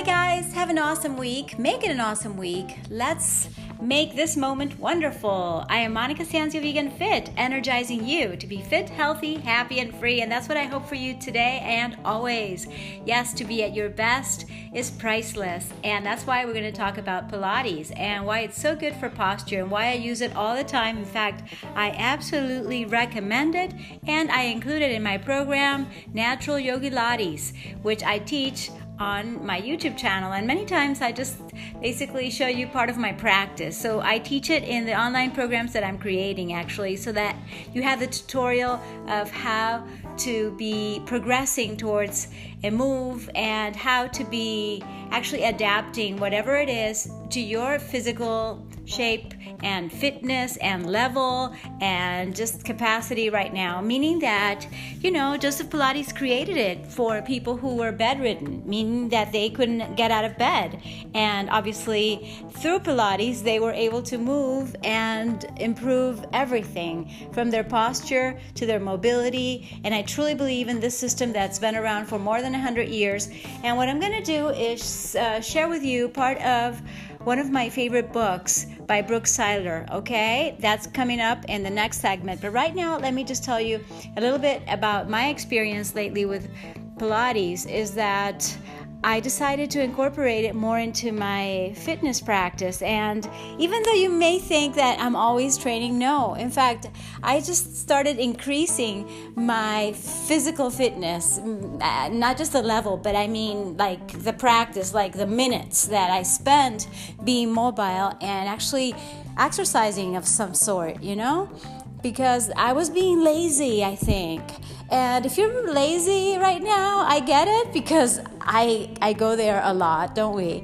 Hi, guys. Have an awesome week. Make it an awesome week. Let's make this moment wonderful. I am Monica Sanzio Vegan Fit, energizing you to be fit, healthy, happy, and free. And that's what I hope for you today and always. Yes, to be at your best is priceless. And that's why we're going to talk about Pilates and why it's so good for posture and why I use it all the time. In fact, I absolutely recommend it and I include it in my program, Natural Yogi Lattes, which I teach on my YouTube channel. And many times I just basically show you part of my practice. So I teach it in the online programs that I'm creating actually, so that you have the tutorial of how to be progressing towards a move and how to be actually adapting whatever it is to your physical shape and fitness and level and just capacity right now. Meaning that, you know, Joseph Pilates created it for people who were bedridden, meaning that they couldn't get out of bed. And obviously, through Pilates, they were able to move and improve everything from their posture to their mobility. And I truly believe in this system that's been around for more than 100 years. And what I'm going to do is uh, share with you part of one of my favorite books by Brooke Siler. Okay, that's coming up in the next segment. But right now, let me just tell you a little bit about my experience lately with Pilates. Is that I decided to incorporate it more into my fitness practice. And even though you may think that I'm always training, no. In fact, I just started increasing my physical fitness, mm, not just the level, but I mean like the practice, like the minutes that I spend being mobile and actually exercising of some sort, you know? Because I was being lazy, I think. And if you're lazy right now, I get it because I I go there a lot, don't we?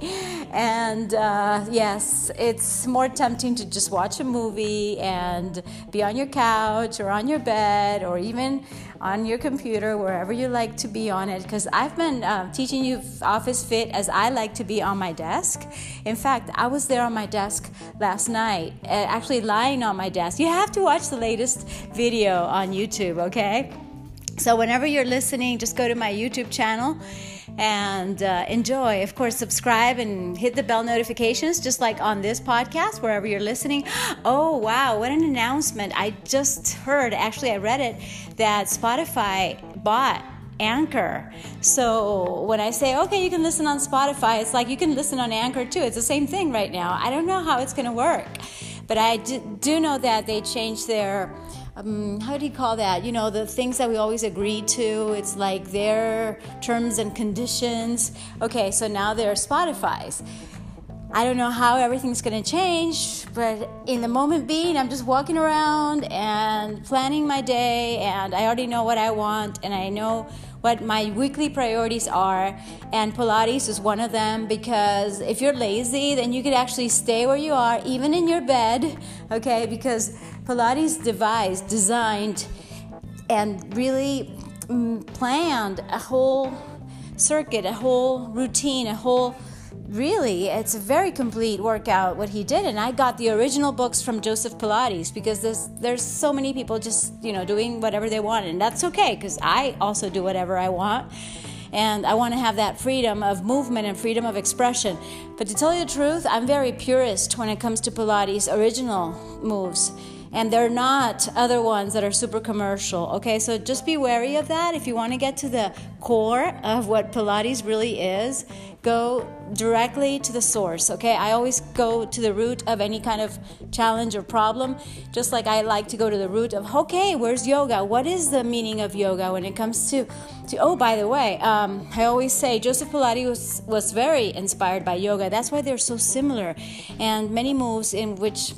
And uh, yes, it's more tempting to just watch a movie and be on your couch or on your bed or even on your computer, wherever you like to be on it. Because I've been uh, teaching you Office Fit as I like to be on my desk. In fact, I was there on my desk last night, uh, actually lying on my desk. You have to watch the latest video on YouTube, okay? So, whenever you're listening, just go to my YouTube channel and uh, enjoy. Of course, subscribe and hit the bell notifications, just like on this podcast, wherever you're listening. Oh, wow, what an announcement! I just heard, actually, I read it, that Spotify bought Anchor. So when I say, okay, you can listen on Spotify, it's like you can listen on Anchor too. It's the same thing right now. I don't know how it's going to work, but I do know that they changed their um, how do you call that? You know, the things that we always agree to. It's like their terms and conditions. Okay, so now they're Spotify's. I don't know how everything's to change, but in the moment being, I'm just walking around and planning my day, and I already know what I want, and I know what my weekly priorities are, and Pilates is one of them because if you're lazy, then you could actually stay where you are, even in your bed, okay? Because Pilates devised, designed, and really mm, planned a whole circuit, a whole routine, a whole really it's a very complete workout what he did and i got the original books from joseph pilates because there's there's so many people just you know doing whatever they want and that's okay because i also do whatever i want and i want to have that freedom of movement and freedom of expression. But to tell you the truth i'm very purist when it comes to pilates original moves and they're not other ones that are super commercial. Okay, so just be wary of that. If you want to get to the core of what Pilates really is, go directly to the source. Okay, I always go to the root of any kind of challenge or problem, just like I like to go to the root of okay, where's yoga? What is the meaning of yoga when it comes to to oh by the way um, i always say joseph pilates was, was very inspired by yoga that's why they're so similar and many moves in which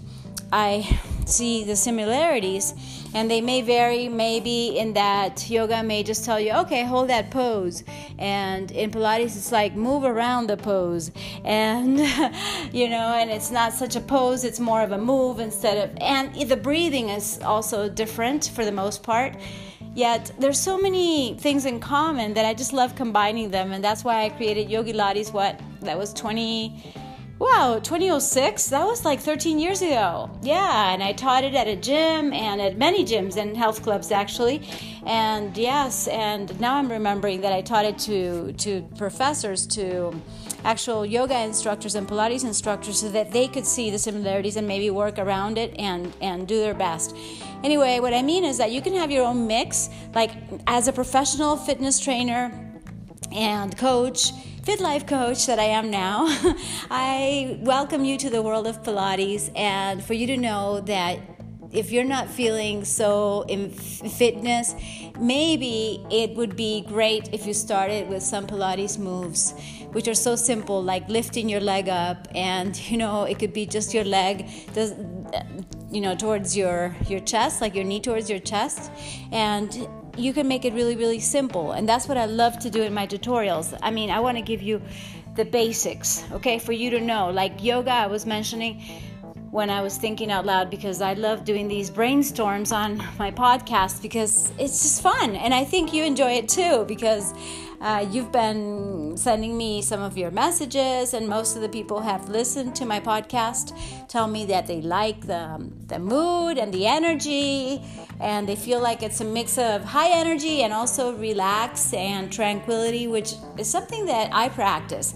I see the similarities and they may vary. Maybe in that yoga may just tell you okay hold that pose. And in pilates it's like move around the pose. And you know and it's not such a pose it's more of a move instead of and the breathing is also different for the most part. Yet there's so many things in common that i just love combining them and that's why i created yogi lattes what that was 20 Wow, 2006? That was like 13 years ago. Yeah, and I taught it at a gym and at many gyms and health clubs actually. And yes, and now I'm remembering that I taught it to to professors, to actual yoga instructors and Pilates instructors, so that they could see the similarities and maybe work around it and and do their best. Anyway, what I mean is that you can have your own mix. Like as a professional fitness trainer and coach fit life coach that I am now, I welcome you to the world of Pilates and for you to know that if you're not feeling so in fitness, maybe it would be great if you started with some Pilates moves, which are so simple, like lifting your leg up, and you know it could be just your leg, does, you know, towards your your chest, like your knee towards your chest, and you can make it really, really simple. And that's what I love to do in my tutorials. I mean, I want to give you the basics, okay, for you to know. Like yoga, I was mentioning when I was thinking out loud because I love doing these brainstorms on my podcast because it's just fun. And I think you enjoy it too because uh, you've been sending me some of your messages, and most of the people have listened to my podcast tell me that they like the, the mood and the energy, and they feel like it's a mix of high energy and also relax and tranquility, which is something that I practice.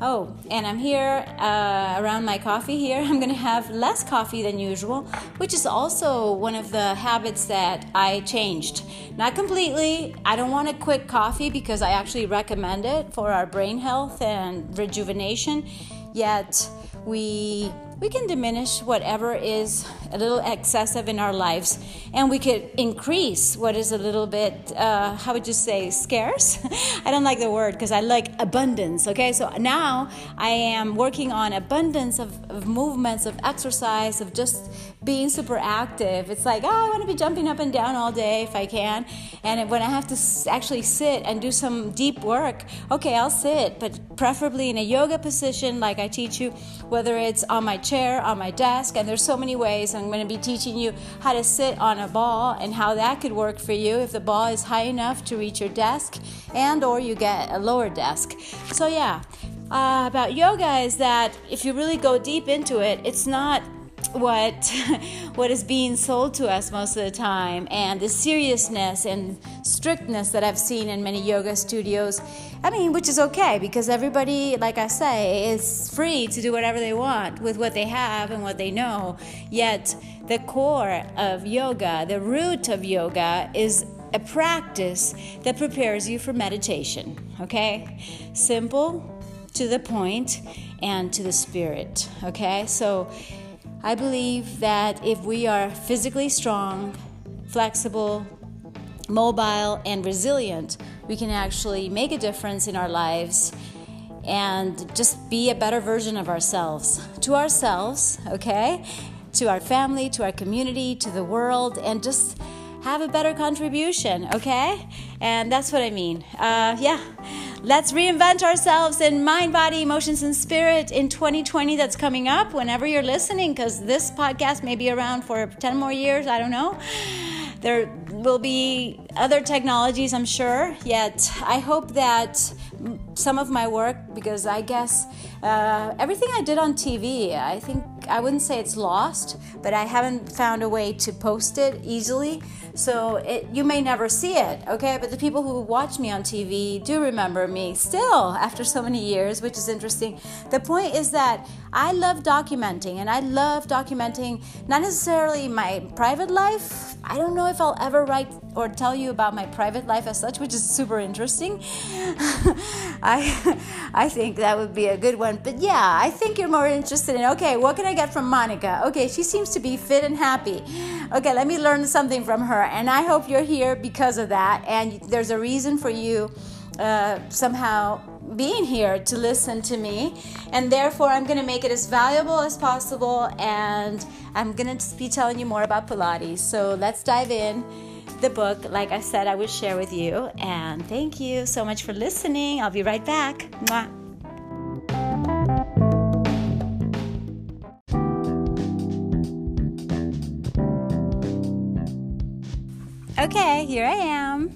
Oh, and I'm here uh, around my coffee here. I'm going to have less coffee than usual, which is also one of the habits that I changed. Not completely. I don't want to quit coffee because I actually recommend it for our brain health and rejuvenation. Yet, we we can diminish whatever is a little excessive in our lives and we could increase what is a little bit uh, how would you say scarce? I don't like the word because i like abundance okay? So now i am working on abundance of, of movements of exercise of just being super active. It's like oh i want to be jumping up and down all day if i can. And when i have to actually sit and do some deep work okay i'll sit but preferably in a yoga position like i teach you whether it's on my chair, on my desk, and there's so many ways. I'm going to be teaching you how to sit on a ball and how that could work for you if the ball is high enough to reach your desk and or you get a lower desk. So yeah, uh, about yoga is that if you really go deep into it, it's not what what is being sold to us most of the time and the seriousness and strictness that I've seen in many yoga studios. I mean which is okay because everybody like I say is free to do whatever they want with what they have and what they know. Yet the core of yoga the root of yoga is a practice that prepares you for meditation okay? Simple to the point and to the spirit okay? So I believe that if we are physically strong, flexible, mobile, and resilient, we can actually make a difference in our lives and just be a better version of ourselves to ourselves, okay? To our family, to our community, to the world, and just have a better contribution, okay? And that's what I mean. Uh, yeah. Let's reinvent ourselves in mind, body, emotions, and spirit in 2020 that's coming up whenever you're listening, because this podcast may be around for 10 more years. I don't know. There will be other technologies, I'm sure, yet I hope that some of my work, because I guess uh, everything I did on TV, I think I wouldn't say it's lost, but I haven't found a way to post it easily. So it, you may never see it, okay? But the people who watch me on TV do remember me still after so many years, which is interesting. The point is that I love documenting, and I love documenting not necessarily my private life. I don't know if I'll ever write or tell you about my private life as such, which is super interesting. I, I think that would be a good one. But yeah, I think you're more interested in okay, what can I get from Monica? Okay, she seems to be fit and happy. Okay, let me learn something from her. And I hope you're here because of that. And there's a reason for you uh, somehow being here to listen to me. And therefore, I'm going to make it as valuable as possible. And I'm going to be telling you more about Pilates. So let's dive in the book, like I said, I will share with you. And thank you so much for listening. I'll be right back. Mwah. Okay, here I am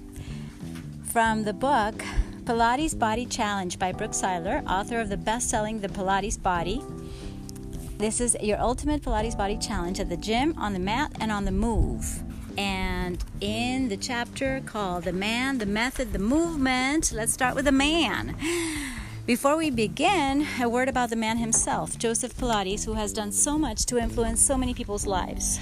from the book Pilates Body Challenge by Brooke Siler, author of the best selling The Pilates Body. This is your ultimate Pilates Body Challenge at the gym, on the mat, and on the move. And in the chapter called The Man, the Method, the Movement, let's start with the man. Before we begin, a word about the man himself, Joseph Pilates, who has done so much to influence so many people's lives.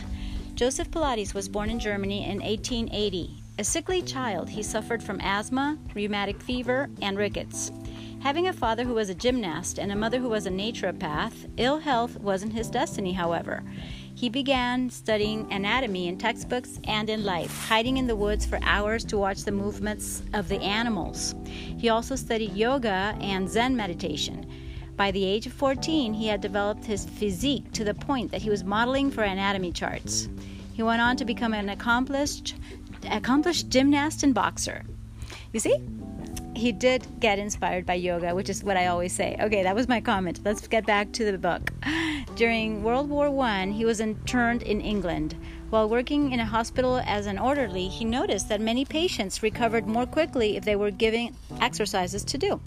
Joseph Pilates was born in Germany in 1880. A sickly child, he suffered from asthma, rheumatic fever, and rickets. Having a father who was a gymnast and a mother who was a naturopath, ill health wasn't his destiny, however. He began studying anatomy in textbooks and in life, hiding in the woods for hours to watch the movements of the animals. He also studied yoga and Zen meditation. By the age of 14, he had developed his physique to the point that he was modeling for anatomy charts. He went on to become an accomplished accomplished gymnast and boxer. You see? He did get inspired by yoga, which is what I always say. Okay, that was my comment. Let's get back to the book. During World War I, he was interned in England. While working in a hospital as an orderly, he noticed that many patients recovered more quickly if they were given exercises to do.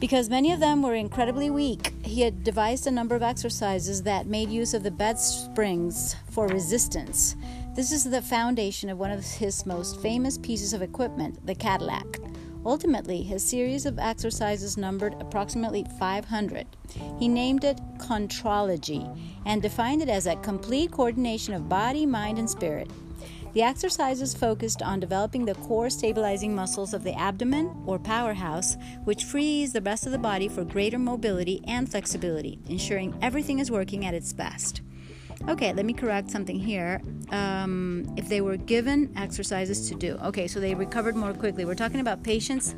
Because many of them were incredibly weak, he had devised a number of exercises that made use of the bed springs for resistance. This is the foundation of one of his most famous pieces of equipment, the Cadillac. Ultimately, his series of exercises numbered approximately 500. He named it Contrology and defined it as a complete coordination of body, mind, and spirit. The exercises focused on developing the core stabilizing muscles of the abdomen or powerhouse, which frees the rest of the body for greater mobility and flexibility, ensuring everything is working at its best. Okay, let me correct something here. Um, if they were given exercises to do, okay, so they recovered more quickly. We're talking about patients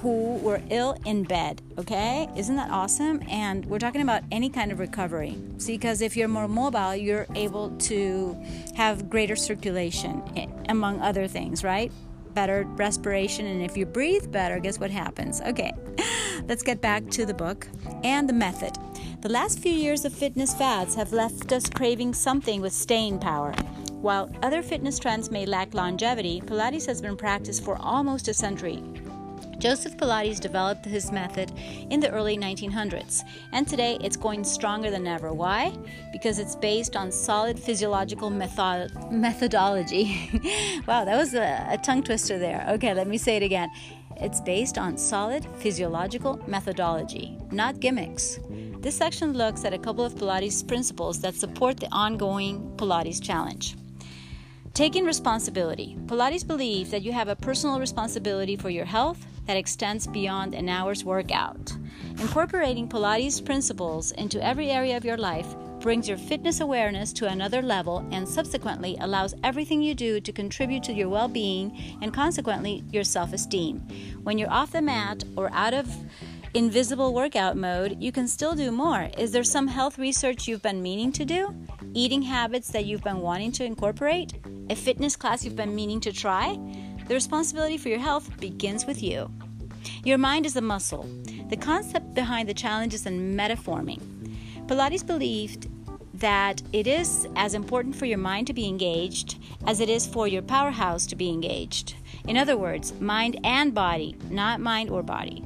who were ill in bed, okay? Isn't that awesome? And we're talking about any kind of recovery. See, because if you're more mobile, you're able to have greater circulation, eh, among other things, right? Better respiration, and if you breathe better, guess what happens? Okay, let's get back to the book and the method. The last few years of fitness fads have left us craving something with staying power. While other fitness trends may lack longevity, Pilates has been practiced for almost a century. Joseph Pilates developed his method in the early 1900s, and today it's going stronger than ever. Why? Because it's based on solid physiological method- methodology. wow, that was a, a tongue twister there. Okay, let me say it again. It's based on solid physiological methodology, not gimmicks. This section looks at a couple of Pilates principles that support the ongoing Pilates challenge. Taking responsibility. Pilates believes that you have a personal responsibility for your health that extends beyond an hour's workout. Incorporating Pilates principles into every area of your life brings your fitness awareness to another level and subsequently allows everything you do to contribute to your well being and consequently your self esteem. When you're off the mat or out of invisible workout mode, you can still do more. Is there some health research you've been meaning to do? Eating habits that you've been wanting to incorporate? A fitness class you've been meaning to try? The responsibility for your health begins with you. Your mind is a muscle. The concept behind the challenge is in metaforming. Pilates believed that it is as important for your mind to be engaged as it is for your powerhouse to be engaged. In other words, mind and body, not mind or body.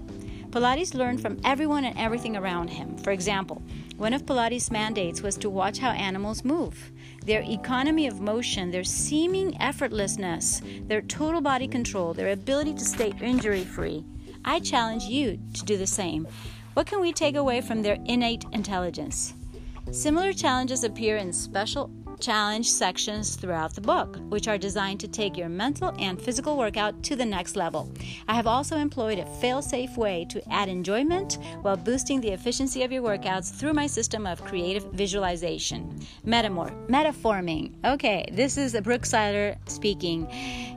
Pilates learned from everyone and everything around him. For example, one of Pilates' mandates was to watch how animals move. Their economy of motion, their seeming effortlessness, their total body control, their ability to stay injury free. I challenge you to do the same. What can we take away from their innate intelligence? Similar challenges appear in special challenge sections throughout the book, which are designed to take your mental and physical workout to the next level. I have also employed a fail safe way to add enjoyment while boosting the efficiency of your workouts through my system of creative visualization. Metamor, metaforming. Okay, this is Brooke Siler speaking.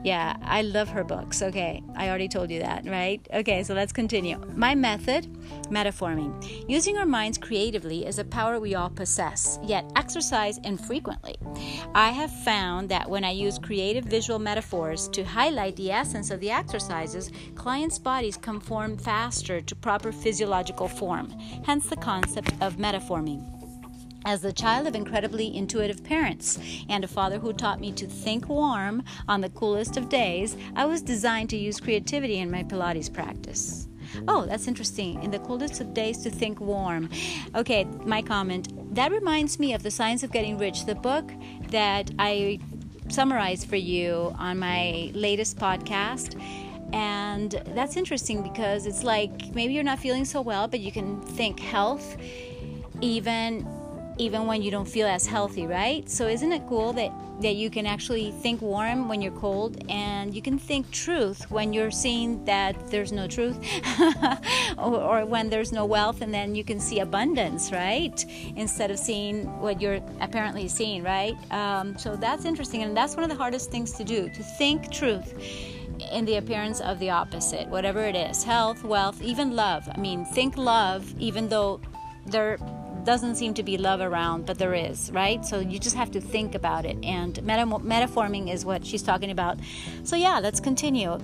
Yeah, I love her books. Okay, I already told you that, right? Okay, so let's continue. My method, metaforming. Using our minds creatively is a power we all possess, yet exercise infrequently. I have found that when I use creative visual metaphors to highlight the essence of the exercises, clients' bodies conform faster to proper physiological form, hence the concept of metaforming. As the child of incredibly intuitive parents and a father who taught me to think warm on the coolest of days, I was designed to use creativity in my Pilates practice. Oh, that's interesting. In the coldest of days to think warm. Okay, my comment. That reminds me of The Science of Getting Rich, the book that I summarized for you on my latest podcast. And that's interesting because it's like maybe you're not feeling so well, but you can think health even even when you don't feel as healthy, right? So isn't it cool that that you can actually think warm when you're cold and you can think truth when you're seeing that there's no truth or, or, when there's no wealth and then you can see abundance, right? Instead of seeing what you're apparently seeing, right? Um, so that's interesting and that's one of the hardest things to do to think truth in the appearance of the opposite, whatever it is health, wealth, even love. I mean, think love, even though there doesn't seem to be love around, but there is, right? So you just have to think about it. And meta- metaforming is what she's talking about. So, yeah, let's continue.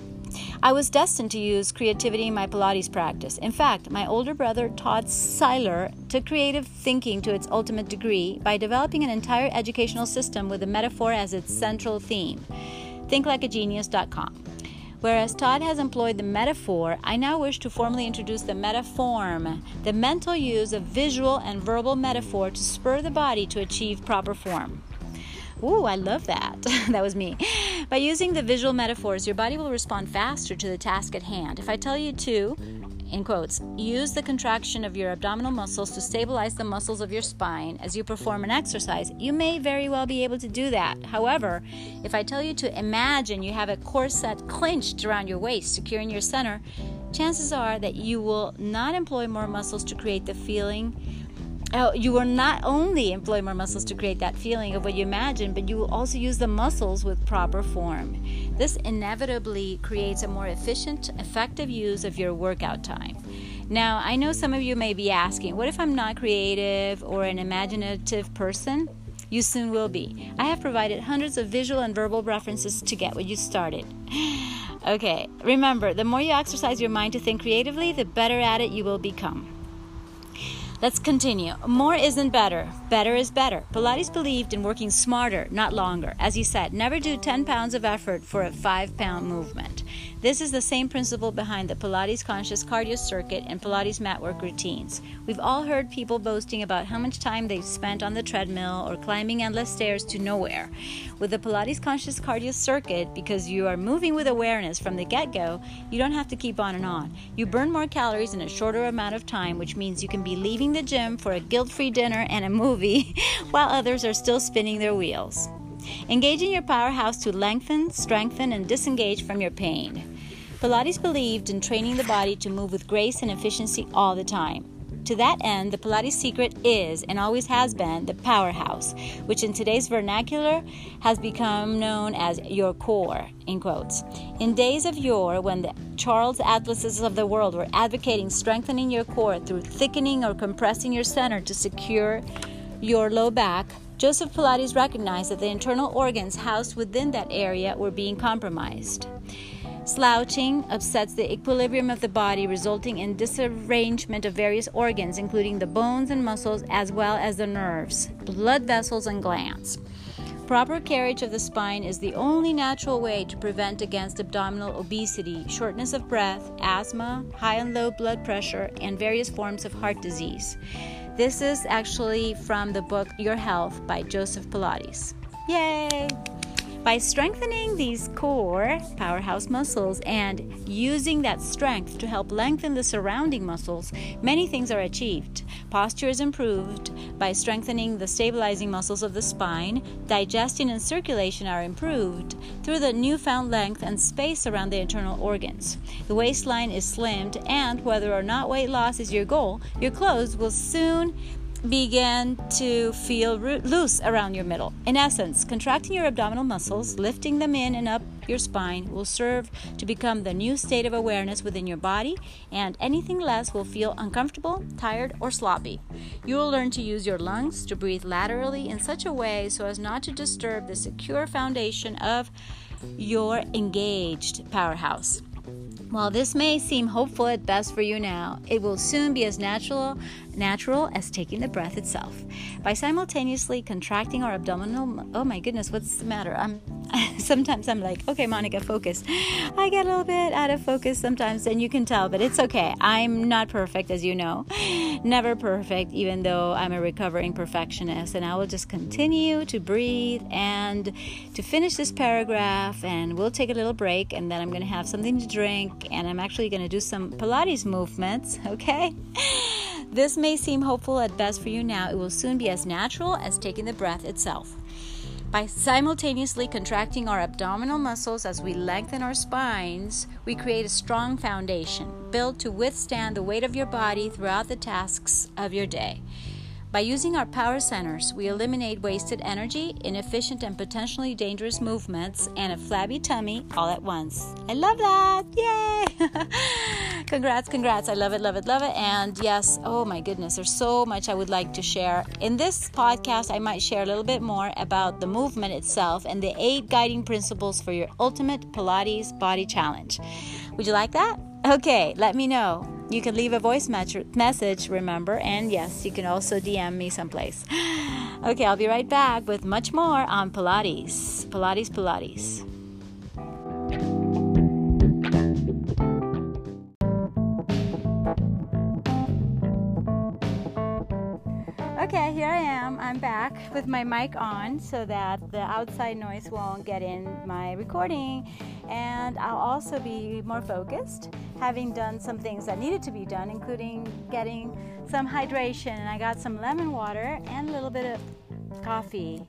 I was destined to use creativity in my Pilates practice. In fact, my older brother Todd Siler took creative thinking to its ultimate degree by developing an entire educational system with a metaphor as its central theme. ThinkLikeAGenius.com. Whereas Todd has employed the metaphor, I now wish to formally introduce the metaform, the mental use of visual and verbal metaphor to spur the body to achieve proper form. Ooh, I love that. that was me. By using the visual metaphors, your body will respond faster to the task at hand. If I tell you to in quotes, use the contraction of your abdominal muscles to stabilize the muscles of your spine as you perform an exercise. You may very well be able to do that. However, if I tell you to imagine you have a corset clinched around your waist, securing your center, chances are that you will not employ more muscles to create the feeling you will not only employ more muscles to create that feeling of what you imagine, but you will also use the muscles with proper form. This inevitably creates a more efficient, effective use of your workout time. Now, I know some of you may be asking, what if I'm not creative or an imaginative person? You soon will be. I have provided hundreds of visual and verbal references to get what you started. Okay, remember, the more you exercise your mind to think creatively, the better at it you will become. Let's continue. More isn't better. Better is better. Pilates believed in working smarter, not longer. As he said, never do 10 pounds of effort for a 5 pound movement. This is the same principle behind the Pilates conscious cardio circuit and Pilates mat work routines. We've all heard people boasting about how much time they've spent on the treadmill or climbing endless stairs to nowhere. With the Pilates conscious cardio circuit, because you are moving with awareness from the get go, you don't have to keep on and on. You burn more calories in a shorter amount of time, which means you can be leaving the gym for a guilt free dinner and a movie while others are still spinning their wheels. Engaging your powerhouse to lengthen, strengthen, and disengage from your pain. Pilates believed in training the body to move with grace and efficiency all the time. To that end, the Pilates secret is and always has been the powerhouse, which in today's vernacular has become known as your core, in quotes. In days of yore, when the Charles Atlases of the world were advocating strengthening your core through thickening or compressing your center to secure your low back, Joseph Pilates recognized that the internal organs housed within that area were being compromised. Slouching upsets the equilibrium of the body, resulting in disarrangement of various organs, including the bones and muscles, as well as the nerves, blood vessels, and glands. Proper carriage of the spine is the only natural way to prevent against abdominal obesity, shortness of breath, asthma, high and low blood pressure, and various forms of heart disease. This is actually from the book Your Health by Joseph Pilates. Yay! By strengthening these core powerhouse muscles and using that strength to help lengthen the surrounding muscles, many things are achieved. Posture is improved by strengthening the stabilizing muscles of the spine, digestion and circulation are improved through the newfound length and space around the internal organs. The waistline is slimmed, and whether or not weight loss is your goal, your clothes will soon begin to feel loose around your middle. In essence, contracting your abdominal muscles, lifting them in and up your spine will serve to become the new state of awareness within your body, and anything less will feel uncomfortable, tired, or sloppy. You will learn to use your lungs to breathe laterally in such a way so as not to disturb the secure foundation of your engaged powerhouse. While this may seem hopeful at best for you now, it will soon be as natural natural as taking the breath itself. By simultaneously contracting our abdominal oh my goodness, what's the matter? I'm sometimes I'm like, okay, Monica, focus. I get a little bit out of focus sometimes, and you can tell, but it's okay. I'm not perfect, as you know. Never perfect, even though I'm a recovering perfectionist. And I will just continue to breathe and to finish this paragraph. And we'll take a little break, and then I'm to have something to drink. And I'm actually to do some Pilates movements, okay? This may seem hopeful at best for you now, it will soon be as natural as taking the breath itself. By simultaneously contracting our abdominal muscles as we lengthen our spines, we create a strong foundation built to withstand the weight of your body throughout the tasks of your day. By using our power centers, we eliminate wasted energy, inefficient and potentially dangerous movements, and a flabby tummy all at once. I love that! Yay! congrats, congrats. I love it, love it, love it. And yes, oh my goodness, there's so much I would like to share. In this podcast, I might share a little bit more about the movement itself and the eight guiding principles for your ultimate Pilates body challenge. Would you like that? Okay, let me know. You can leave a voice message, remember, and yes, you can also DM me someplace. Okay, I'll be right back with much more on Pilates. Pilates, Pilates. Am. I'm back with my mic on so that the outside noise won't get in my recording. And I'll also be more focused, having done some things that needed to be done, including getting some hydration. And I got some lemon water and a little bit of coffee.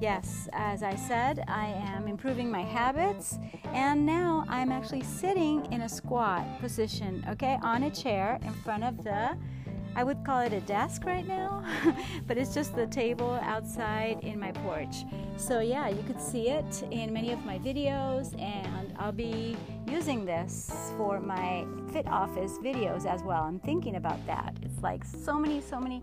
Yes, as I said, I am improving my habits, and now I'm actually sitting in a squat position, okay, on a chair in front of the I would call it a desk right now, but it's just the table outside in my porch. So, yeah, you could see it in many of my videos, and I'll be using this for my Fit Office videos as well. I'm thinking about that. It's like so many, so many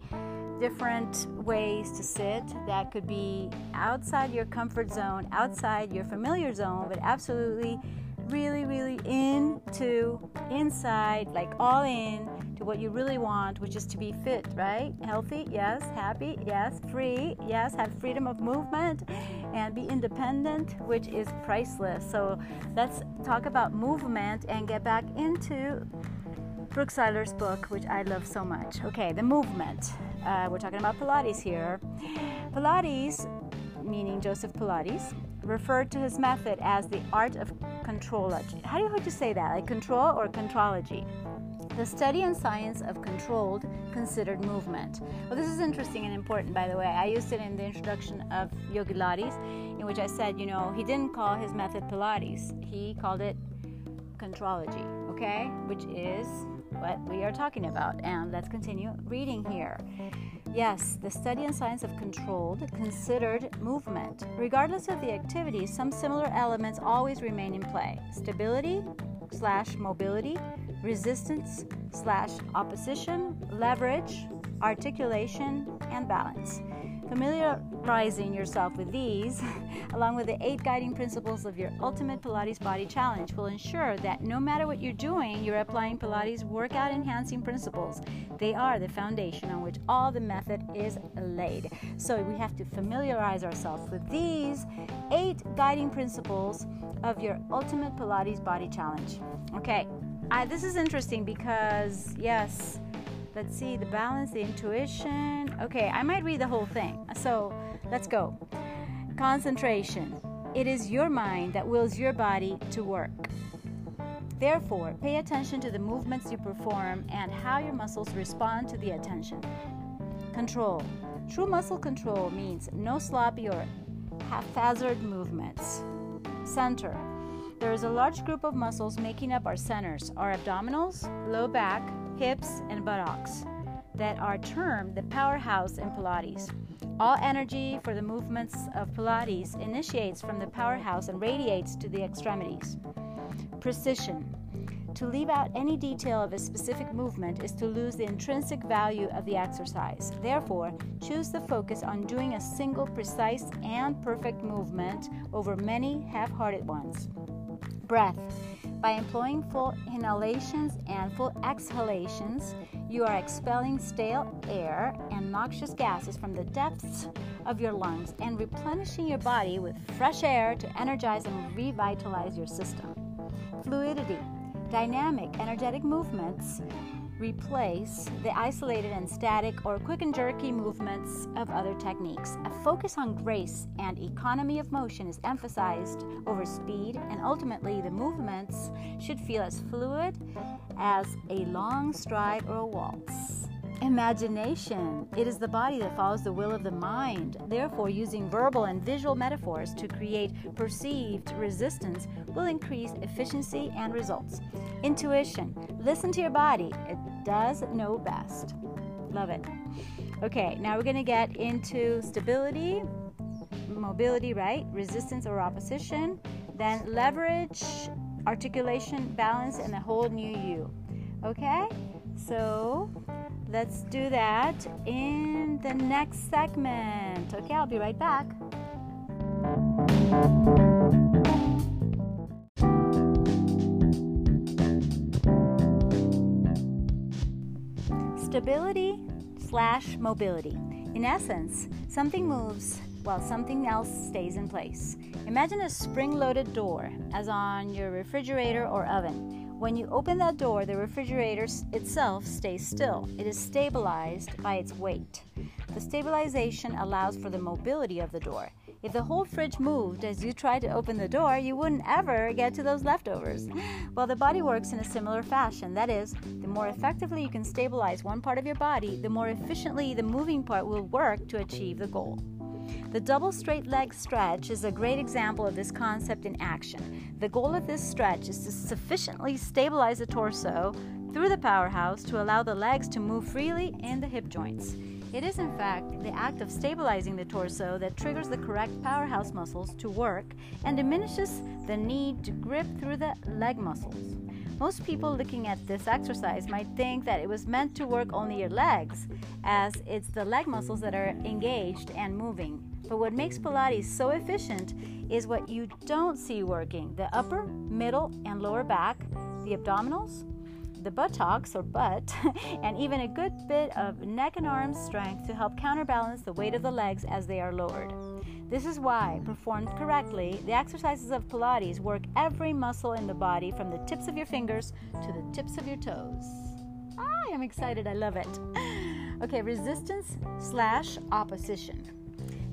different ways to sit that could be outside your comfort zone, outside your familiar zone, but absolutely really, really into inside, like all in to what you really want, which is to be fit, right? Healthy, yes. Happy, yes. Free, yes. Have freedom of movement and be independent, which is priceless. So let's talk about movement and get back into Brooke Siler's book, which I love so much. Okay, the movement. Uh, we're talking about Pilates here. Pilates, meaning Joseph Pilates, referred to his method as the art of contrology. How do you, how do you say that? Like control or contrology? The study and science of controlled considered movement. Well, this is interesting and important, by the way. I used it in the introduction of Yogi Lattes, in which I said, you know, he didn't call his method Pilates, he called it contrology, okay? Which is what we are talking about. And let's continue reading here. Yes, the study and science of controlled, considered movement. Regardless of the activity, some similar elements always remain in play stability slash mobility, resistance slash opposition, leverage, articulation, and balance. Familiarizing yourself with these, along with the eight guiding principles of your Ultimate Pilates Body Challenge, will ensure that no matter what you're doing, you're applying Pilates workout enhancing principles. They are the foundation on which all the method is laid. So we have to familiarize ourselves with these eight guiding principles of your Ultimate Pilates Body Challenge. Okay, I, this is interesting because, yes, let's see the balance, the intuition. Okay, I might read the whole thing. So let's go. Concentration. It is your mind that wills your body to work. Therefore, pay attention to the movements you perform and how your muscles respond to the attention. Control. True muscle control means no sloppy or haphazard movements. Center. There is a large group of muscles making up our centers, our abdominals, low back, hips, and buttocks, that are termed the powerhouse in Pilates. All energy for the movements of Pilates initiates from the powerhouse and radiates to the extremities. Precision. To leave out any detail of a specific movement is to lose the intrinsic value of the exercise. Therefore, choose the focus on doing a single precise and perfect movement over many half hearted ones. Breath. By employing full inhalations and full exhalations, you are expelling stale air and noxious gases from the depths of your lungs and replenishing your body with fresh air to energize and revitalize your system. Fluidity. Dynamic, energetic movements replace the isolated and static or quick and jerky movements of other techniques. A focus on grace and economy of motion is emphasized over speed, and ultimately, the movements should feel as fluid as a long stride or a waltz. Imagination. It is the body that follows the will of the mind. Therefore, using verbal and visual metaphors to create perceived resistance will increase efficiency and results. Intuition. Listen to your body, it does know best. Love it. Okay, now we're going to get into stability, mobility, right? Resistance or opposition. Then leverage, articulation, balance, and the whole new you. Okay? So let's do that in the next segment. Okay, I'll be right back. Stability slash mobility. In essence, something moves while something else stays in place. Imagine a spring loaded door, as on your refrigerator or oven. When you open that door, the refrigerator itself stays still. It is stabilized by its weight. The stabilization allows for the mobility of the door. If the whole fridge moved as you tried to open the door, you wouldn't ever get to those leftovers. Well, the body works in a similar fashion. That is, the more effectively you can stabilize one part of your body, the more efficiently the moving part will work to achieve the goal. The double straight leg stretch is a great example of this concept in action. The goal of this stretch is to sufficiently stabilize the torso through the powerhouse to allow the legs to move freely in the hip joints. It is, in fact, the act of stabilizing the torso that triggers the correct powerhouse muscles to work and diminishes the need to grip through the leg muscles. Most people looking at this exercise might think that it was meant to work only your legs, as it's the leg muscles that are engaged and moving. But what makes Pilates so efficient is what you don't see working the upper, middle, and lower back, the abdominals, the buttocks or butt, and even a good bit of neck and arm strength to help counterbalance the weight of the legs as they are lowered. This is why, performed correctly, the exercises of Pilates work every muscle in the body from the tips of your fingers to the tips of your toes. I am excited, I love it. Okay, resistance slash opposition.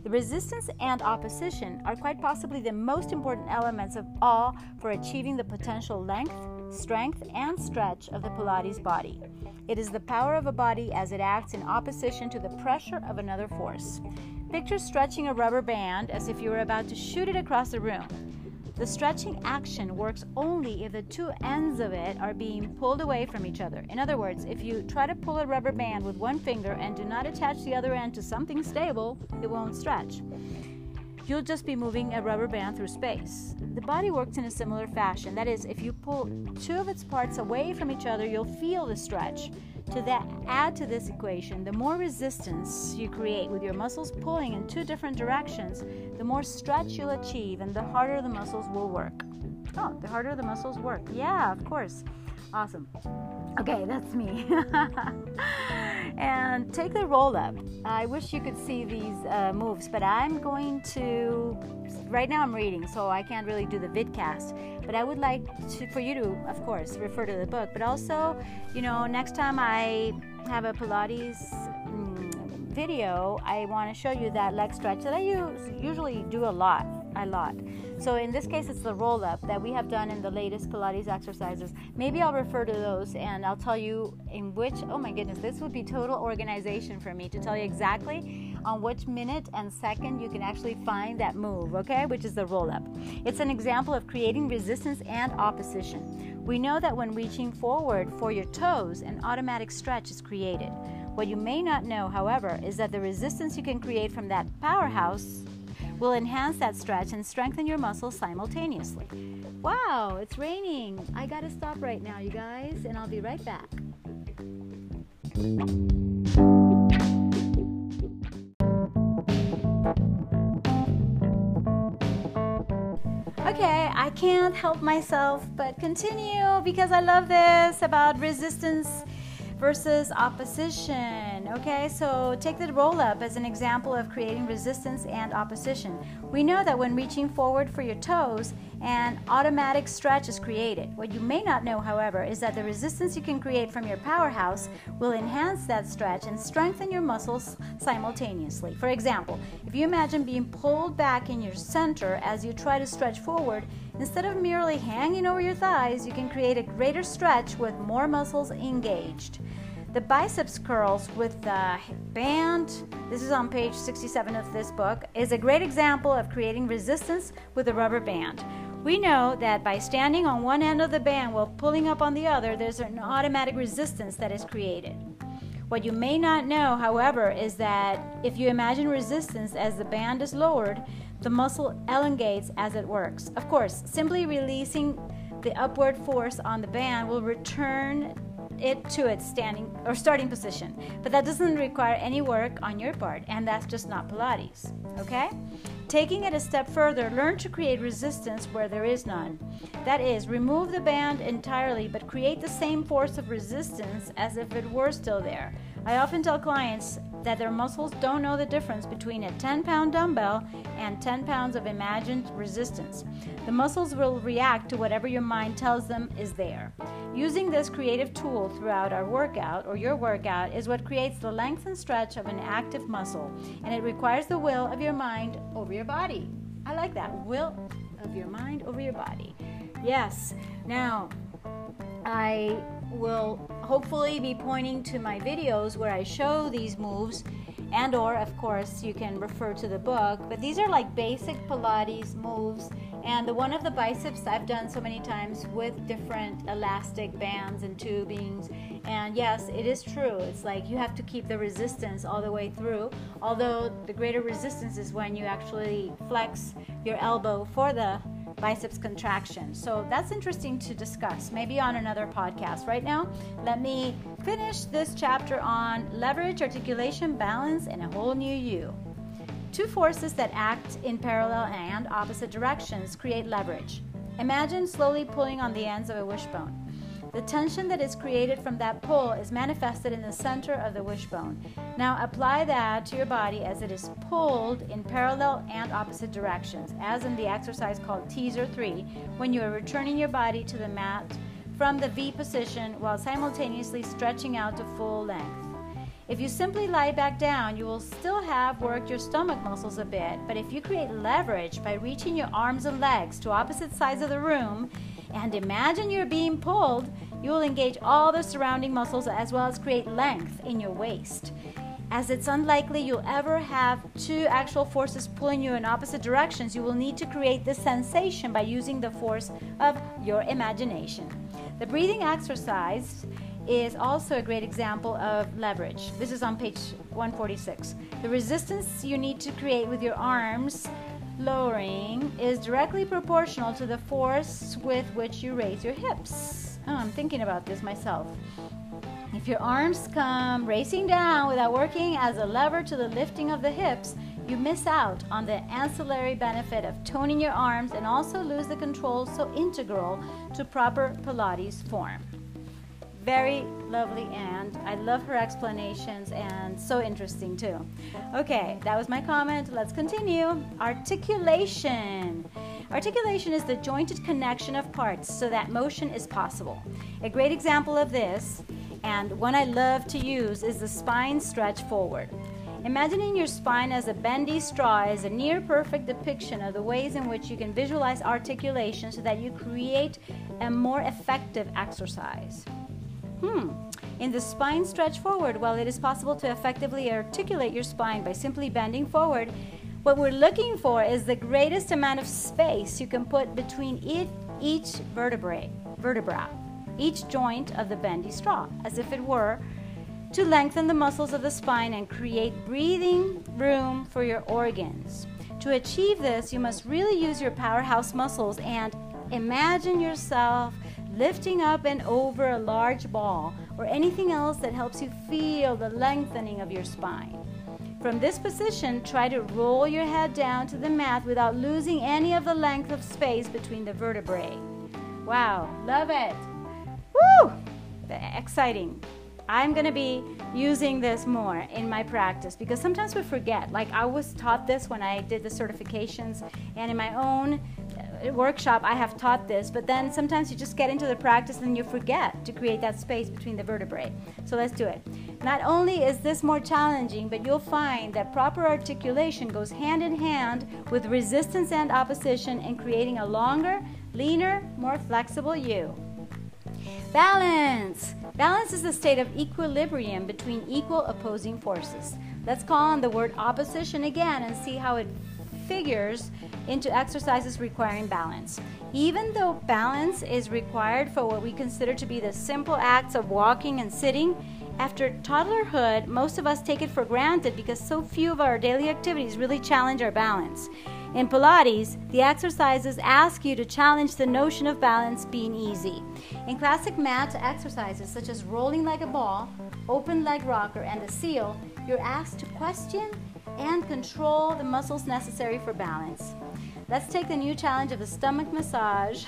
The resistance and opposition are quite possibly the most important elements of all for achieving the potential length, strength, and stretch of the Pilates body. It is the power of a body as it acts in opposition to the pressure of another force. Picture stretching a rubber band as if you were about to shoot it across the room. The stretching action works only if the two ends of it are being pulled away from each other. In other words, if you try to pull a rubber band with one finger and do not attach the other end to something stable, it won't stretch. You'll just be moving a rubber band through space. The body works in a similar fashion. That is, if you pull two of its parts away from each other, you'll feel the stretch. To that, add to this equation, the more resistance you create with your muscles pulling in two different directions, the more stretch you'll achieve and the harder the muscles will work. Oh, the harder the muscles work. Yeah, of course. Awesome. Okay, that's me. and take the roll up. I wish you could see these uh, moves, but I'm going to. Right now, I'm reading, so I can't really do the vidcast. But I would like to, for you to, of course, refer to the book. But also, you know, next time I have a Pilates mm, video, I want to show you that leg stretch that I use, usually do a lot, a lot. So in this case, it's the roll up that we have done in the latest Pilates exercises. Maybe I'll refer to those and I'll tell you in which, oh my goodness, this would be total organization for me to tell you exactly on which minute and second you can actually find that move, okay, which is the roll up. It's an example of creating resistance and opposition. We know that when reaching forward for your toes, an automatic stretch is created. What you may not know, however, is that the resistance you can create from that powerhouse will enhance that stretch and strengthen your muscles simultaneously. Wow, it's raining. I gotta stop right now, you guys, and I'll be right back. Okay, I can't help myself but continue because I love this about resistance versus opposition. Okay, so take the roll up as an example of creating resistance and opposition. We know that when reaching forward for your toes, an automatic stretch is created. What you may not know, however, is that the resistance you can create from your powerhouse will enhance that stretch and strengthen your muscles simultaneously. For example, if you imagine being pulled back in your center as you try to stretch forward, instead of merely hanging over your thighs, you can create a greater stretch with more muscles engaged. The biceps curls with the band, this is on page 67 of this book, is a great example of creating resistance with a rubber band. We know that by standing on one end of the band while pulling up on the other, there's an automatic resistance that is created. What you may not know, however, is that if you imagine resistance as the band is lowered, the muscle elongates as it works. Of course, simply releasing the upward force on the band will return it to its standing or starting position. But that doesn't require any work on your part, and that's just not Pilates. Okay? Taking it a step further, learn to create resistance where there is none. That is, remove the band entirely, but create the same force of resistance as if it were still there. I often tell clients that their muscles don't know the difference between a 10 pound dumbbell and 10 pounds of imagined resistance. The muscles will react to whatever your mind tells them is there. Using this creative tool throughout our workout or your workout is what creates the length and stretch of an active muscle, and it requires the will of your mind over your body. I like that will of your mind over your body. Yes. Now, I will hopefully be pointing to my videos where I show these moves. And or of course you can refer to the book. But these are like basic pilates moves. And the one of the biceps i've done so many times with different elastic bands and tubings. And yes it is true. It's like you have to keep the resistance all the way through. Although the greater resistance is when you actually flex your elbow for the biceps contraction. So that's interesting to discuss, maybe on another podcast. Right now, let me finish this chapter on leverage, articulation, balance, and a whole new you. Two forces that act in parallel and opposite directions create leverage. Imagine slowly pulling on the ends of a wishbone. The tension that is created from that pull is manifested in the center of the wishbone. Now apply that to your body as it is pulled in parallel and opposite directions, as in the exercise called teaser 3, when you are returning your body to the mat from the V position while simultaneously stretching out to full length. If you simply lie back down, you will still have worked your stomach muscles a bit, but if you create leverage by reaching your arms and legs to opposite sides of the room, and imagine you're being pulled, you will engage all the surrounding muscles as well as create length in your waist. As it's unlikely you'll ever have two actual forces pulling you in opposite directions, you will need to create this sensation by using the force of your imagination. The breathing exercise is also a great example of leverage. This is on page 146. The resistance you need to create with your arms lowering is directly proportional to the force with which you raise your hips. Oh, I'm thinking about this myself. If your arms come racing down without working as a lever to the lifting of the hips, you miss out on the ancillary benefit of toning your arms and also lose the control so integral to proper Pilates form very lovely and I love her explanations and so interesting too. Okay, that was my comment. Let's continue. Articulation. Articulation is the jointed connection of parts so that motion is possible. A great example of this, and one I love to use, is the spine stretch forward. Imagining your spine as a bendy straw is a near perfect depiction of the ways in which you can visualize articulation so that you create a more effective exercise. Hmm. In the spine stretch forward, while it is possible to effectively articulate your spine by simply bending forward, what we're looking for is the greatest amount of space you can put between it, each vertebrae, vertebra, each joint of the bendy straw, as if it were to lengthen the muscles of the spine and create breathing room for your organs. To achieve this, you must really use your powerhouse muscles and imagine yourself lifting up and over a large ball, or anything else that helps you feel the lengthening of your spine. From this position, try to roll your head down to the mat without losing any of the length of space between the vertebrae. Wow, love it! Woo! Exciting. I'm going to be using this more in my practice because sometimes we forget. Like I was taught this when I did the certifications and in my own workshop I have taught this, but then sometimes you just get into the practice and you forget to create that space between the vertebrae. So let's do it. Not only is this more challenging, but you'll find that proper articulation goes hand in hand with resistance and opposition in creating a longer, leaner, more flexible you. Balance. Balance is the state of equilibrium between equal opposing forces. Let's call on the word opposition again and see how it figures into exercises requiring balance. Even though balance is required for what we consider to be the simple acts of walking and sitting, after toddlerhood, most of us take it for granted because so few of our daily activities really challenge our balance. In Pilates, the exercises ask you to challenge the notion of balance being easy. In classic mat exercises such as rolling like a ball, open leg rocker, and the seal, you're asked to question and control the muscles necessary for balance. Let's take the new challenge of the stomach massage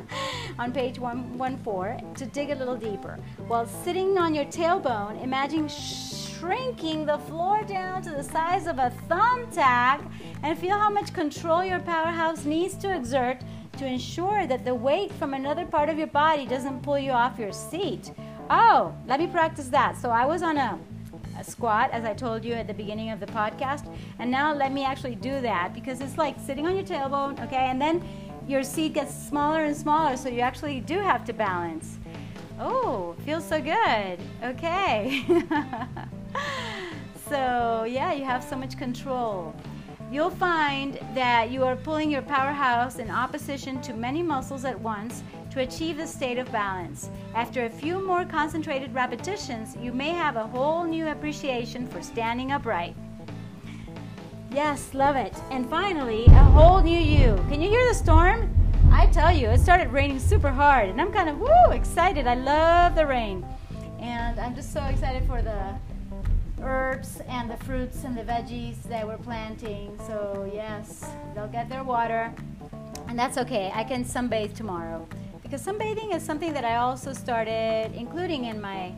on page 114 to dig a little deeper. While sitting on your tailbone, imagine shrinking the floor down to the size of a thumbtack and feel how much control your powerhouse needs to exert to ensure that the weight from another part of your body doesn't pull you off your seat. Oh, let me practice that. So I was on a, a, squat, as I told you at the beginning of the podcast, and now let me actually do that because it's like sitting on your tailbone, okay, and then your seat gets smaller and smaller, so you actually do have to balance. Oh, feels so good. Okay. so, yeah, you have so much control. You'll find that you are pulling your powerhouse in opposition to many muscles at once to achieve the state of balance. After a few more concentrated repetitions, you may have a whole new appreciation for standing upright. Yes, love it. And finally, a whole new you. Can you hear the storm? I tell you, it started raining super hard, and I'm kind of woo excited. I love the rain, and I'm just so excited for the herbs and the fruits and the veggies that we're planting. So yes, they'll get their water, and that's okay. I can sunbathe tomorrow because sunbathing is something that I also started including in my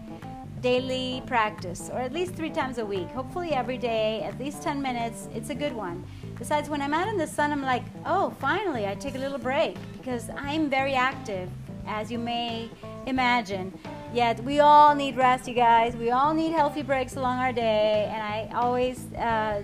daily practice, or at least three times a week. Hopefully every day, at least 10 minutes. It's a good one. Besides, when I'm out in the sun, I'm like, oh, finally, I take a little break because I'm very active, as you may imagine. Yet we all need rest, you guys. We all need healthy breaks along our day, and I always uh,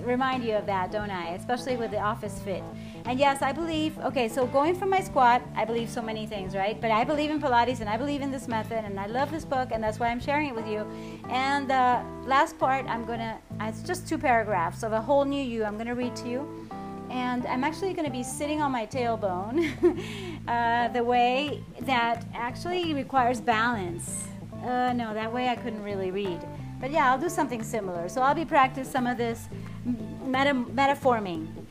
remind you of that, don't I? Especially with the office fit. And yes, I believe, okay, so going from my squat, I believe so many things, right? But I believe in Pilates and I believe in this method and I love this book and that's why I'm sharing it with you. And the last part, I'm gonna, it's just two paragraphs of a whole new you, I'm gonna read to you. And I'm actually gonna be sitting on my tailbone uh, the way that actually requires balance. Uh, no, that way I couldn't really read. But yeah, I'll do something similar. So I'll be practicing some of this meta- metaforming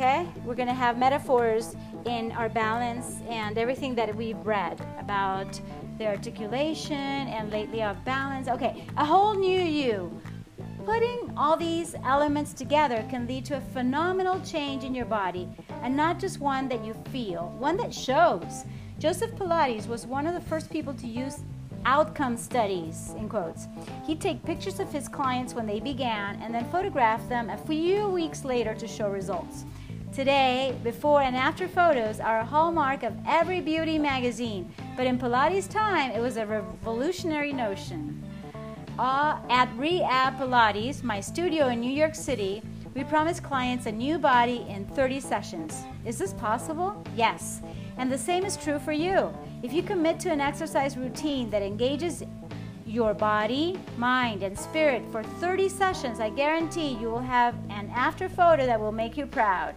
okay? We're going to have metaphors in our balance and everything that we've read about the articulation and lately of balance. Okay, a whole new you. Putting all these elements together can lead to a phenomenal change in your body, and not just one that you feel, one that shows. Joseph Pilates was one of the first people to use outcome studies in quotes he'd take pictures of his clients when they began and then photograph them a few weeks later to show results Today, before and after photos are a hallmark of every beauty magazine, but in Pilates' time, it was a revolutionary notion. Uh, at re:AB Pilates, my studio in New York City, we promise clients a new body in 30 sessions. Is this possible? Yes. And the same is true for you. If you commit to an exercise routine that engages your body, mind, and spirit for 30 sessions, I guarantee you will have an after photo that will make you proud.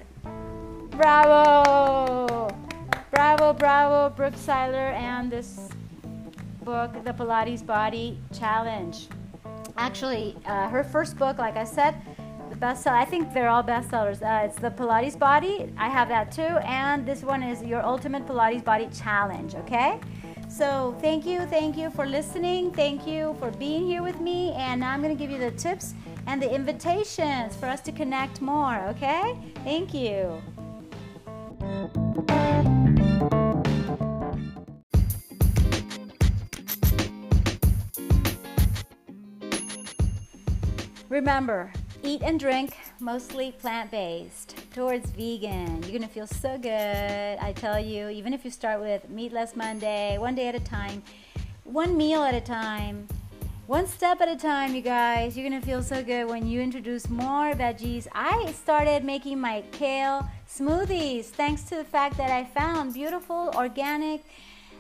Bravo! Bravo, bravo, Brooke Siler and this book, The Pilates Body Challenge. Actually, uh, her first book, like I said, the bestseller, I think they're all bestsellers. Uh, it's The Pilates Body. I have that too. And this one is Your Ultimate Pilates Body Challenge, okay? So thank you, thank you for listening. Thank you for being here with me. And now I'm going to give you the tips and the invitations for us to connect more, okay? Thank you. Remember, eat and drink mostly plant based towards vegan. You're gonna feel so good, I tell you. Even if you start with Meatless Monday, one day at a time, one meal at a time, one step at a time, you guys. You're gonna feel so good when you introduce more veggies. I started making my kale smoothies thanks to the fact that I found beautiful organic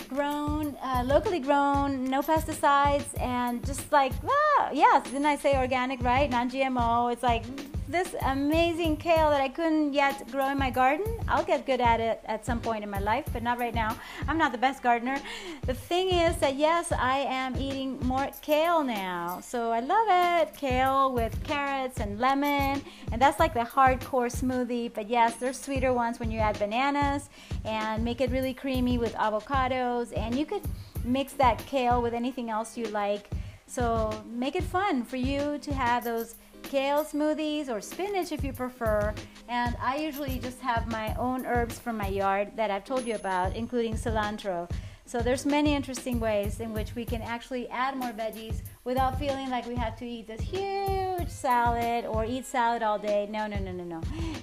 grown, uh, locally grown, no pesticides, and just like, ah, yes, didn't I say organic, right? Non GMO. It's like this amazing kale that I couldn't yet grow in my garden. I'll get good at it at some point in my life, but not right now. I'm not the best gardener. The thing is that yes, I am eating more kale now. So I love it. Kale with carrots and lemon, and that's like the hardcore smoothie. But yes, there's sweeter ones when you add bananas and make it really creamy with avocados, and you could mix that kale with anything else you like. So make it fun for you to have those kale smoothies or spinach if you prefer. And I usually just have my own herbs from my yard that I've told you about, including cilantro. So there's many interesting ways in which we can actually add more veggies without feeling like we have to eat this huge salad or eat salad all day. No, no, no, no, no.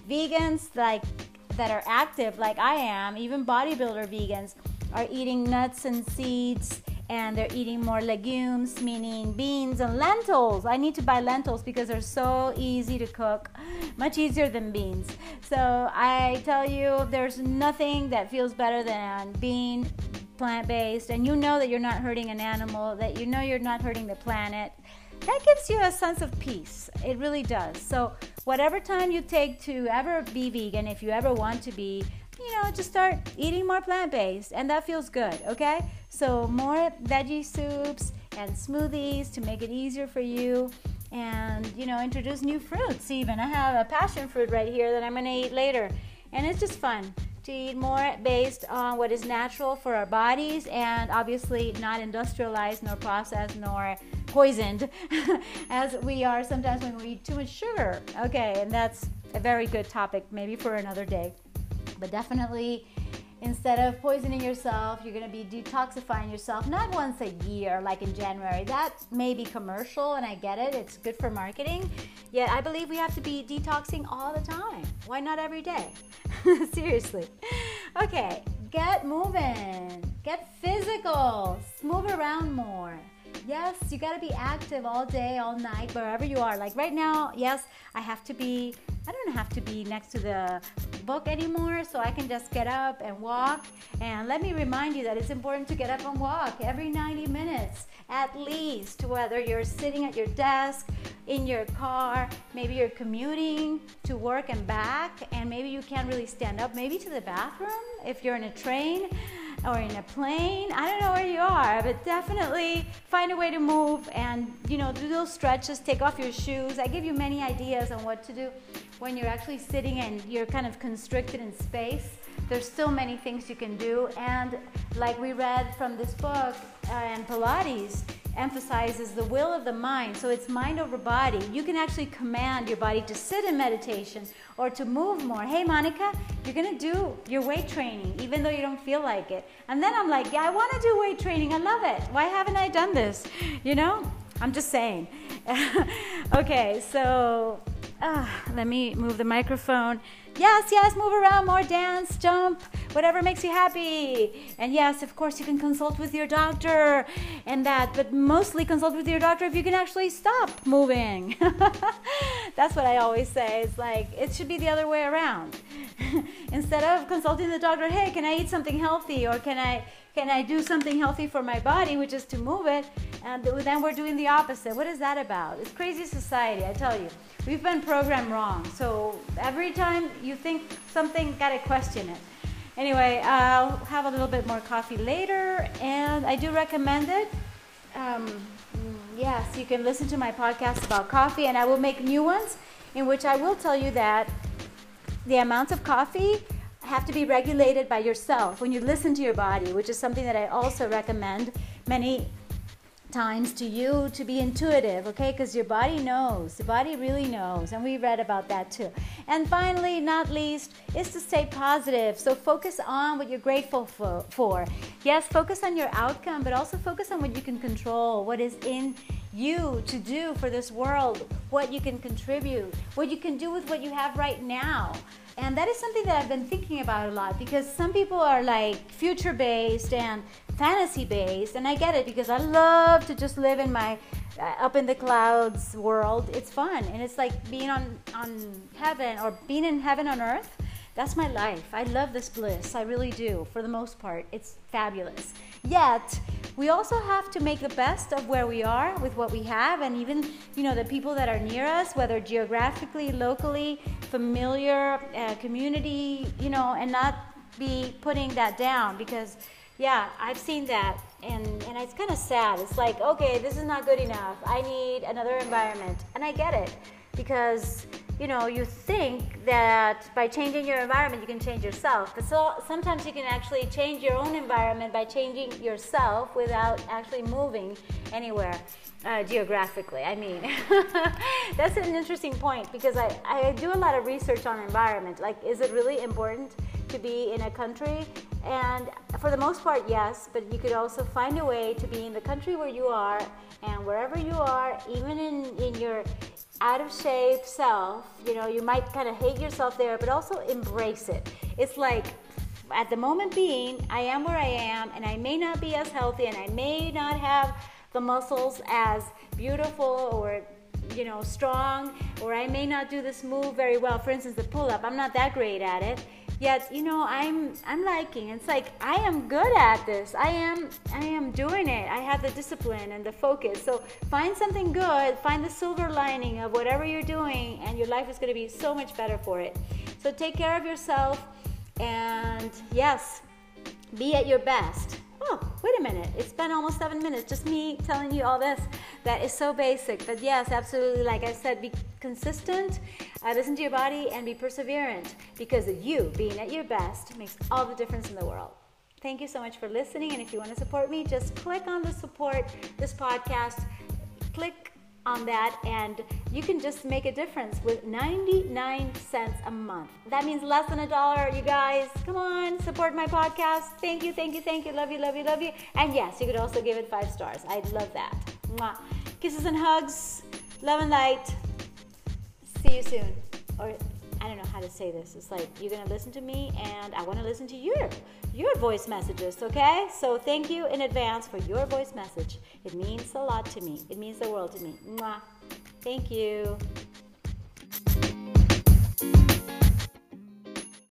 Vegans like that are active like I am, even bodybuilder vegans are eating nuts and seeds and they're eating more legumes, meaning beans and lentils. I need to buy lentils because they're so easy to cook, much easier than beans. So I tell you, there's nothing that feels better than being plant based, and you know that you're not hurting an animal, that you know you're not hurting the planet. That gives you a sense of peace. It really does. So, whatever time you take to ever be vegan, if you ever want to be, you know, just start eating more plant based, and that feels good, okay? So, more veggie soups and smoothies to make it easier for you. And, you know, introduce new fruits even. I have a passion fruit right here that I'm to eat later. And it's just fun to eat more based on what is natural for our bodies and obviously not industrialized nor processed nor poisoned as we are sometimes when we eat too much sugar. Okay, and that's a very good topic maybe for another day. But definitely instead of poisoning yourself, you're going to be detoxifying yourself not once a year, like in January. That may be commercial, and I get it, it's good for marketing. Yet I believe we have to be detoxing all the time. Why not every day? Seriously. Okay, get moving, get physical, move around more. Yes, you got to be active all day, all night, wherever you are. Like right now, yes, I have to be, I don't have to be next to the book anymore, so I can just get up and walk. And let me remind you that it's important to get up and walk every 90 minutes at least, whether you're sitting at your desk, in your car, maybe you're commuting to work and back, and maybe you can't really stand up, maybe to the bathroom if you're in a train or in a plane. I don't know where you are, but definitely find a way to move and you know do those stretches. Take off your shoes. I give you many ideas on what to do when you're actually sitting and you're kind of constricted in space. There's so many things you can do, and like we read from this book uh, and Pilates emphasizes the will of the mind. So it's mind over body. You can actually command your body to sit in meditation or to move more. Hey, Monica, you're going to do your weight training even though you don't feel like it. And then I'm like, yeah, I want to do weight training. I love it. Why haven't I done this? You know, I'm just saying. okay, so uh, let me move the microphone. Yes, yes, move around more, dance, jump, whatever makes you happy. And yes, of course, you can consult with your doctor and that, but mostly consult with your doctor if you can actually stop moving. That's what I always say. It's like it should be the other way around. Instead of consulting the doctor, hey, can I eat something healthy or can I can I do something healthy for my body, which is to move it? And then we're doing the opposite. What is that about? It's crazy society, I tell you. We've been programmed wrong. So every time you think something, gotta question it. Anyway, I'll have a little bit more coffee later, and I do recommend it. Um, yes, you can listen to my podcast about coffee, and I will make new ones in which I will tell you that the amounts of coffee have to be regulated by yourself when you listen to your body, which is something that I also recommend many times to you to be intuitive, okay? Because your body knows. The body really knows. And we read about that too. And finally, not least, is to stay positive. So focus on what you're grateful for. Yes, focus on your outcome, but also focus on what you can control, what is in you to do for this world, what you can contribute, what you can do with what you have right now. And that is something that I've been thinking about a lot because some people are like future based and fantasy based, and I get it because I love to just live in my uh, up in the clouds world. It's fun and it's like being on on heaven or being in heaven on earth that's my life. I love this bliss. I really do. For the most part, it's fabulous. Yet, we also have to make the best of where we are with what we have and even, you know, the people that are near us, whether geographically, locally, familiar, uh, community, you know, and not be putting that down because yeah, I've seen that and and it's kind of sad. It's like, okay, this is not good enough. I need another environment. And I get it because you know, you think that by changing your environment, you can change yourself. But so sometimes you can actually change your own environment by changing yourself without actually moving anywhere uh, geographically. I mean, that's an interesting point because I, I do a lot of research on environment. Like, is it really important to be in a country? And for the most part, yes, but you could also find a way to be in the country where you are and wherever you are, even in, in your out of shape self, you know, you might kind of hate yourself there, but also embrace it. It's like at the moment being, I am where I am, and I may not be as healthy, and I may not have the muscles as beautiful or you know strong or i may not do this move very well for instance the pull up i'm not that great at it yet you know i'm i'm liking it's like i am good at this. I am i am doing it. I have the discipline and the focus. So find something good find the silver lining of whatever you're doing and your life is going to be so much better for it. So take care of yourself and yes be at your best oh, wait a minute, it's been almost seven minutes, just me telling you all this. That is so basic. But yes, absolutely, like I said, be consistent, uh, listen to your body, and be perseverant because you being at your best makes all the difference in the world. Thank you so much for listening. And if you want to support me, just click on the support this podcast. Click on that and you can just make a difference with 99 cents a month. That means less than a dollar, you guys. Come on, support my podcast. Thank you, thank you, thank you. Love you, love you, love you. And yes, you could also give it five stars. I'd love that. Mwah. Kisses and hugs. Love and light. See you soon. Or I don't know how to say this. It's like you're gonna listen to me, and I want to listen to your your voice messages. Okay? So thank you in advance for your voice message. It means a lot to me. It means the world to me. Mwah. Thank you.